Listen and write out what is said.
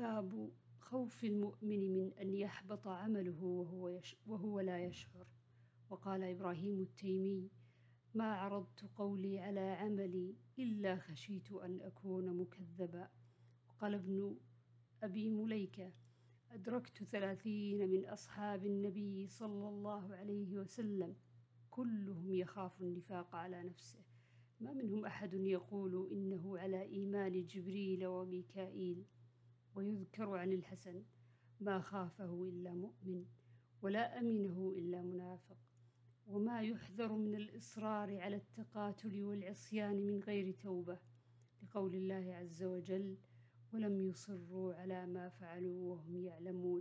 باب خوف المؤمن من أن يحبط عمله وهو, يش وهو لا يشعر. وقال إبراهيم التيمي ما عرضت قولي على عملي إلا خشيت أن أكون مكذبا وقال ابن أبي مليكة أدركت ثلاثين من أصحاب النبي صلى الله عليه وسلم كلهم يخاف النفاق على نفسه. ما منهم أحد يقول إنه على إيمان جبريل وميكائيل ويذكر عن الحسن ما خافه إلا مؤمن ولا أمنه إلا منافق وما يحذر من الإصرار على التقاتل والعصيان من غير توبة لقول الله عز وجل ولم يصروا على ما فعلوا وهم يعلمون